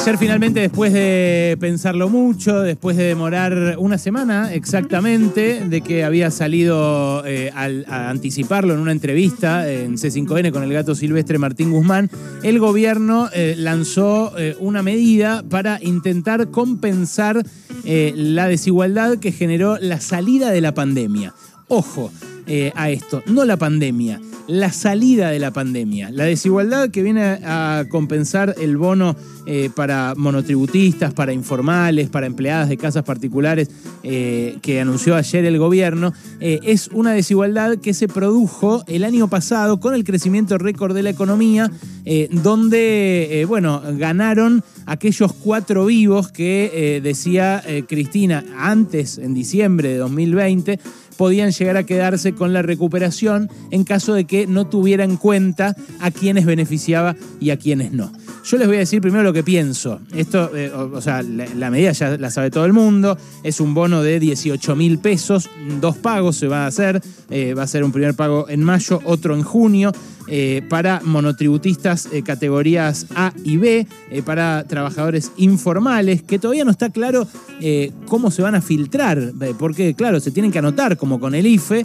Ayer finalmente, después de pensarlo mucho, después de demorar una semana exactamente, de que había salido eh, al- a anticiparlo en una entrevista en C5N con el gato silvestre Martín Guzmán, el gobierno eh, lanzó eh, una medida para intentar compensar la desigualdad que generó la salida de la pandemia. Ojo eh, a esto, no la pandemia, la salida de la pandemia. La desigualdad que viene a compensar el bono eh, para monotributistas, para informales, para empleadas de casas particulares eh, que anunció ayer el gobierno, es una desigualdad que se produjo el año pasado con el crecimiento récord de la economía, donde, bueno, ganaron aquellos cuatro vivos que decía Cristina antes, en diciembre de 2020, podían llegar a quedarse con la recuperación en caso de que no tuviera en cuenta a quienes beneficiaba y a quienes no. Yo les voy a decir primero lo que pienso. Esto, eh, o, sea, la, la medida ya la sabe todo el mundo. Es un bono de 18 mil pesos. Dos pagos se va a hacer. Eh, va a ser un primer pago en mayo, otro en junio. Eh, para monotributistas eh, categorías A y B, eh, para trabajadores informales, que todavía no está claro cómo se van a filtrar, porque claro, se tienen que anotar como con el IFE,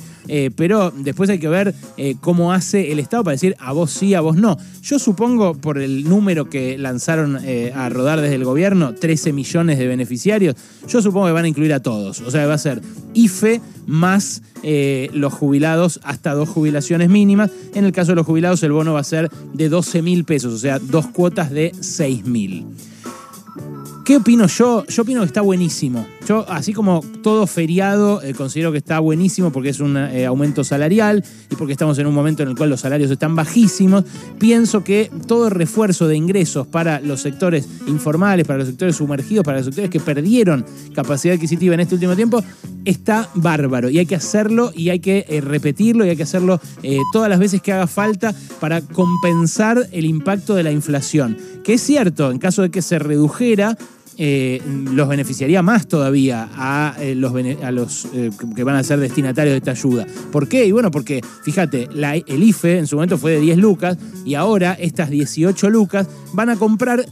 pero después hay que ver cómo hace el Estado para decir a vos sí, a vos no. Yo supongo, por el número que lanzaron a rodar desde el gobierno, 13 millones de beneficiarios, yo supongo que van a incluir a todos, o sea, va a ser IFE más eh, los jubilados hasta dos jubilaciones mínimas. En el caso de los jubilados, el bono va a ser de 12 mil pesos, o sea, dos cuotas de 6 mil. ¿Qué opino yo? Yo opino que está buenísimo. Yo, así como todo feriado, eh, considero que está buenísimo porque es un eh, aumento salarial y porque estamos en un momento en el cual los salarios están bajísimos. Pienso que todo refuerzo de ingresos para los sectores informales, para los sectores sumergidos, para los sectores que perdieron capacidad adquisitiva en este último tiempo, está bárbaro. Y hay que hacerlo y hay que eh, repetirlo y hay que hacerlo todas las veces que haga falta para compensar el impacto de la inflación. Que es cierto, en caso de que se redujera, eh, los beneficiaría más todavía a eh, los, eh, que van a ser destinatarios de esta ayuda. ¿Por qué? Y bueno, porque fíjate, la- el IFE en su momento fue de 10 lucas y ahora estas 18 lucas van a comprar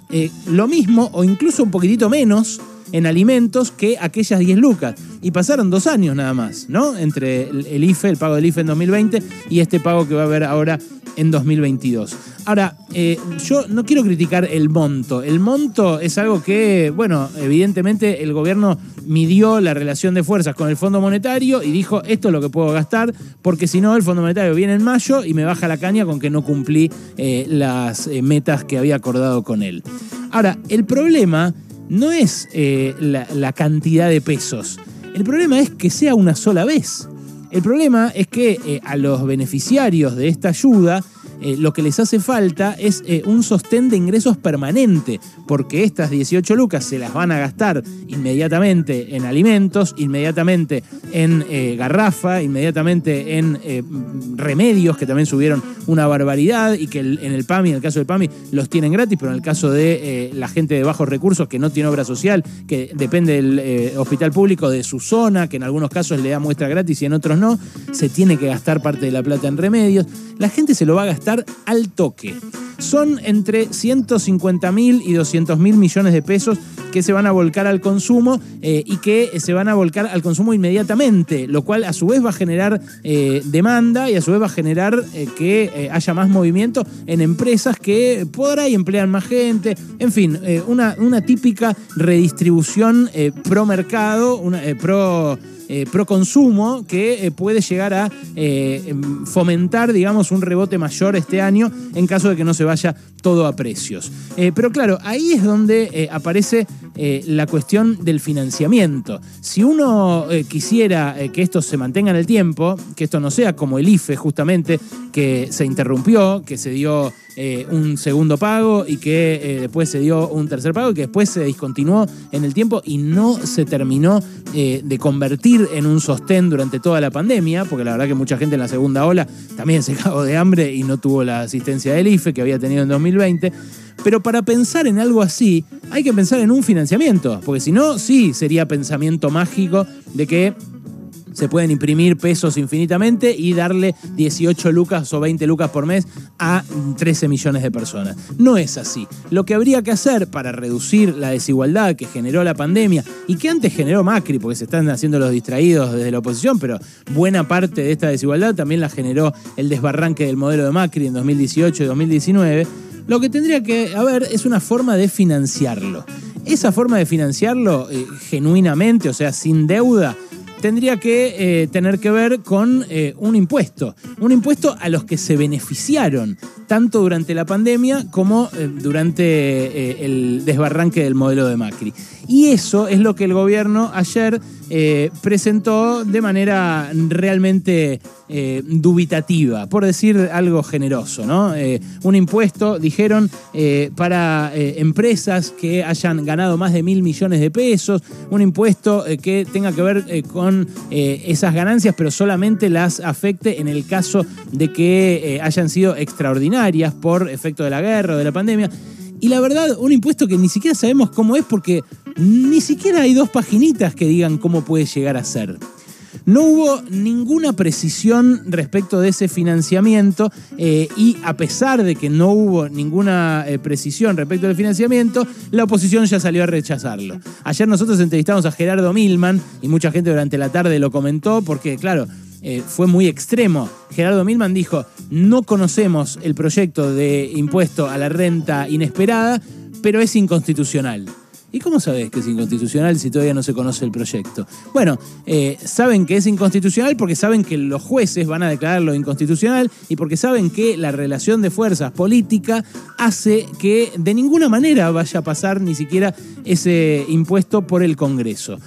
lo mismo o incluso un poquitito menos en alimentos que aquellas 10 lucas. Y pasaron dos años nada más, ¿no? Entre el, IFE, el pago del IFE en 2020 y este pago que va a haber ahora en 2022. Ahora, eh, yo no quiero criticar el monto. El monto es algo que, bueno, evidentemente el gobierno midió la relación de fuerzas con el Fondo Monetario y dijo, esto es lo que puedo gastar, porque si no, el Fondo Monetario viene en mayo y me baja la caña con que no cumplí eh, las eh, metas que había acordado con él. Ahora, el problema no es eh, la, cantidad de pesos. El problema es que sea una sola vez. El problema es que eh, a los beneficiarios de esta ayuda eh, lo que les hace falta es eh, un sostén de ingresos permanente, porque estas 18 lucas se las van a gastar inmediatamente en alimentos, inmediatamente en eh, garrafa, inmediatamente en eh, remedios que también subieron una barbaridad y que en el PAMI, en el caso del PAMI, los tienen gratis, pero en el caso de la gente de bajos recursos que no tiene obra social, que depende del hospital público de su zona, que en algunos casos le da muestra gratis y en otros no, se tiene que gastar parte de la plata en remedios. La gente se lo va a gastar al toque. Son entre 150 mil y 200 mil millones de pesos que se van a volcar al consumo eh, y que se van a volcar al consumo inmediatamente, lo cual a su vez va a generar eh, demanda y a su vez va a generar eh, que eh, haya más movimiento en empresas que por ahí emplean más gente, en fin, eh, una, una típica redistribución eh, pro mercado, una, eh, pro eh, pro consumo que eh, puede llegar a eh, em, fomentar, digamos, un rebote mayor este año en caso de que no se vaya todo a precios. Eh, pero claro, ahí es donde aparece la cuestión del financiamiento. Si uno quisiera que esto se mantenga en el tiempo, que esto no sea como el IFE justamente, que se interrumpió, que se dio eh, un segundo pago y que eh, después se dio un tercer pago y que después se discontinuó en el tiempo y no se terminó eh, de convertir en un sostén durante toda la pandemia, porque la verdad que mucha gente en la segunda ola también se cagó de hambre y no tuvo la asistencia del IFE que había tenido en 2020. Pero para pensar en algo así, hay que pensar en un financiamiento, porque si no, sí sería pensamiento mágico de que se pueden imprimir pesos infinitamente y darle 18 lucas o 20 lucas por mes a 13 millones de personas. No es así. Lo que habría que hacer para reducir la desigualdad que generó la pandemia y que antes generó Macri, porque se están haciendo los distraídos desde la oposición, pero buena parte de esta desigualdad también la generó el desbarranque del modelo de Macri en 2018 y 2019, lo que tendría que haber es una forma de financiarlo. Esa forma de financiarlo eh, genuinamente, o sea, sin deuda, tendría que eh, tener que ver con eh, un impuesto, un impuesto a los que se beneficiaron, tanto durante la pandemia como eh, durante el desbarranque del modelo de Macri. Y eso es lo que el gobierno ayer presentó de manera realmente dubitativa, por decir algo generoso, ¿no? un impuesto, dijeron, para empresas que hayan ganado más de mil millones de pesos, un impuesto que tenga que ver con eh, esas ganancias, pero solamente las afecte en el caso de que eh, hayan sido extraordinarias por efecto de la guerra o de la pandemia. Y la verdad, un impuesto que ni siquiera sabemos cómo es porque ni siquiera hay dos paginitas que digan cómo puede llegar a ser. No hubo ninguna precisión respecto de ese financiamiento eh, y a pesar de que no hubo ninguna eh, precisión respecto del financiamiento, la oposición ya salió a rechazarlo. Ayer nosotros entrevistamos a Gerardo Milman y mucha gente durante la tarde lo comentó porque, claro, eh, fue muy extremo. Gerardo Milman dijo, no conocemos el proyecto de impuesto a la renta inesperada, pero es inconstitucional. ¿Y cómo sabes que es inconstitucional si todavía no se conoce el proyecto? Bueno, eh, saben que es inconstitucional porque saben que los jueces van a declararlo inconstitucional y porque saben que la relación de fuerzas política hace que de ninguna manera vaya a pasar ni siquiera ese impuesto por el Congreso.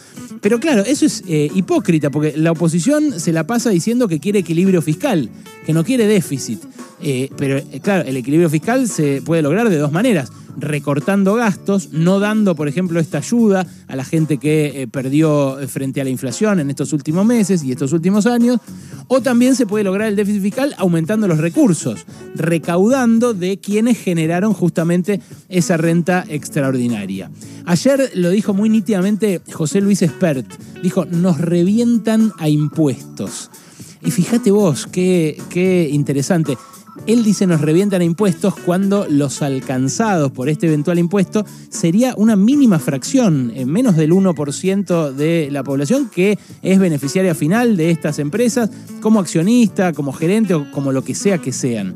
Pero claro, eso es eh, hipócrita porque la oposición se la pasa diciendo que quiere equilibrio fiscal, que no quiere déficit. Eh, pero claro, el equilibrio fiscal se puede lograr de dos maneras recortando gastos, no dando, por ejemplo, esta ayuda a la gente que eh, perdió eh, frente a la inflación en estos últimos meses y estos últimos años, o también se puede lograr el déficit fiscal aumentando los recursos, recaudando de quienes generaron justamente esa renta extraordinaria. Ayer lo dijo muy nítidamente José Luis Espert, dijo, nos revientan a impuestos. Y fíjate vos, qué, qué interesante. Él dice nos revientan a impuestos cuando los alcanzados por este eventual impuesto sería una mínima fracción, en menos del 1% de la población que es beneficiaria final de estas empresas, como accionista, como gerente o como lo que sea que sean.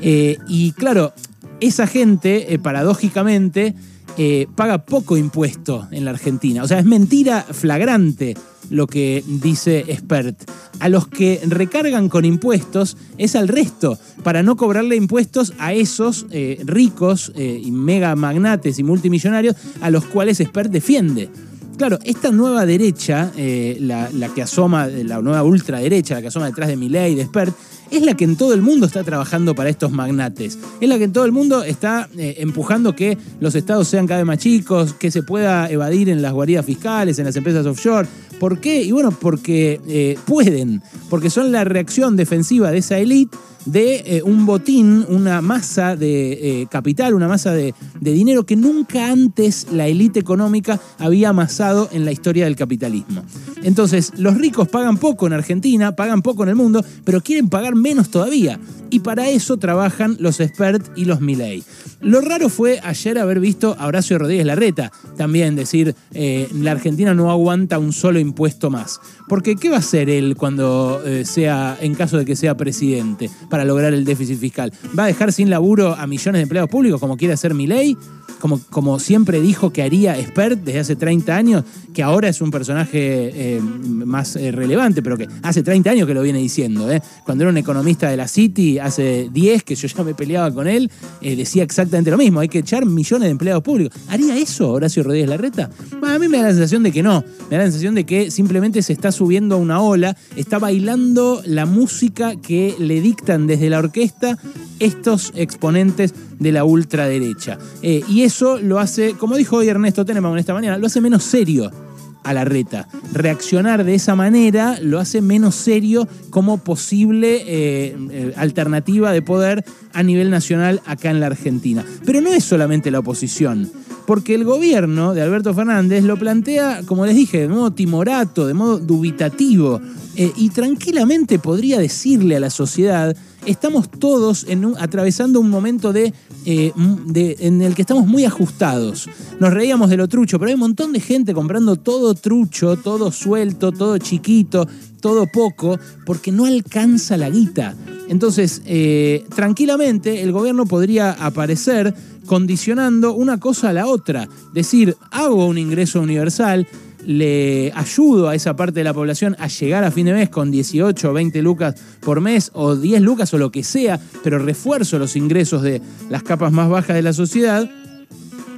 Eh, y claro, esa gente, eh, paradójicamente, eh, paga poco impuesto en la Argentina. O sea, es mentira flagrante lo que dice Expert. A los que recargan con impuestos es al resto, para no cobrarle impuestos a esos eh, ricos eh, y mega magnates y multimillonarios a los cuales Expert defiende. Claro, esta nueva derecha, la, la, que asoma, la nueva ultraderecha, la que asoma detrás de Milley y de Expert, es la que en todo el mundo está trabajando para estos magnates. Es la que en todo el mundo está eh, empujando que los estados sean cada vez más chicos, que se pueda evadir en las guaridas fiscales, en las empresas offshore. ¿Por qué? Y bueno, porque eh, pueden, porque son la reacción defensiva de esa élite de eh, un botín, una masa de eh, capital, una masa de, dinero que nunca antes la élite económica había amasado en la historia del capitalismo. Entonces, los ricos pagan poco en Argentina, pagan poco en el mundo, pero quieren pagar menos todavía. Y para eso trabajan los experts y los Milley. Lo raro fue ayer haber visto a Horacio Rodríguez Larreta también decir la Argentina no aguanta un solo impuesto más. Porque ¿qué va a hacer él cuando sea, en caso de que sea presidente? para lograr el déficit fiscal. ¿Va a dejar sin laburo a millones de empleados públicos como quiere hacer mi ley? Como, como siempre dijo que haría Expert desde hace 30 años, que ahora es un personaje eh, más eh, relevante, pero que hace 30 años que lo viene diciendo. ¿eh? Cuando era un economista de la City, hace 10 que yo ya me peleaba con él, decía exactamente lo mismo, hay que echar millones de empleados públicos. ¿Haría eso Horacio Rodríguez Larreta? a mí me da la sensación de que no, me da la sensación de que simplemente se está subiendo a una ola, está bailando la música que le dictan desde la orquesta estos exponentes de la ultraderecha. Eh, y eso lo hace, como dijo hoy Ernesto Tenenbaum esta mañana, lo hace menos serio a la reta. Reaccionar de esa manera lo hace menos serio como posible eh, eh, alternativa de poder a nivel nacional acá en la Argentina. Pero no es solamente la oposición. Porque el gobierno de Alberto Fernández lo plantea, como les dije, de modo timorato, de modo dubitativo, eh, y tranquilamente podría decirle a la sociedad, estamos todos atravesando un momento de, eh, de, en el que estamos muy ajustados. Nos reíamos de lo trucho, pero hay un montón de gente comprando todo trucho, todo suelto, todo chiquito, todo poco, porque no alcanza la guita. Entonces, eh, tranquilamente el gobierno podría aparecer condicionando una cosa a la otra. Decir, hago un ingreso universal, le ayudo a esa parte de la población a llegar a fin de mes con 18 o 20 lucas por mes o 10 lucas o lo que sea, pero refuerzo los ingresos de las capas más bajas de la sociedad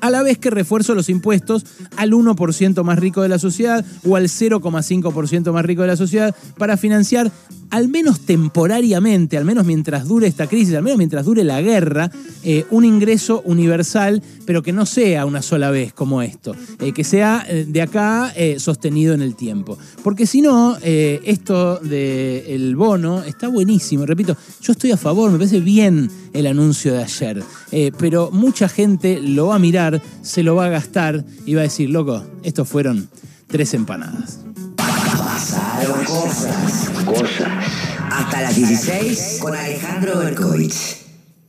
a la vez que refuerzo los impuestos al 1% más rico de la sociedad o al 0,5% más rico de la sociedad para financiar al menos temporariamente, al menos mientras dure esta crisis, al menos mientras dure la guerra, eh, un ingreso universal, pero que no sea una sola vez como esto, eh, que sea eh, de acá sostenido en el tiempo. Porque si no, esto del bono está buenísimo, repito, yo estoy a favor, me parece bien el anuncio de ayer, pero mucha gente lo va a mirar, se lo va a gastar y va a decir, loco, estos fueron tres empanadas. Cosas. Cosas. Hasta las 16 con Alejandro Berkovich.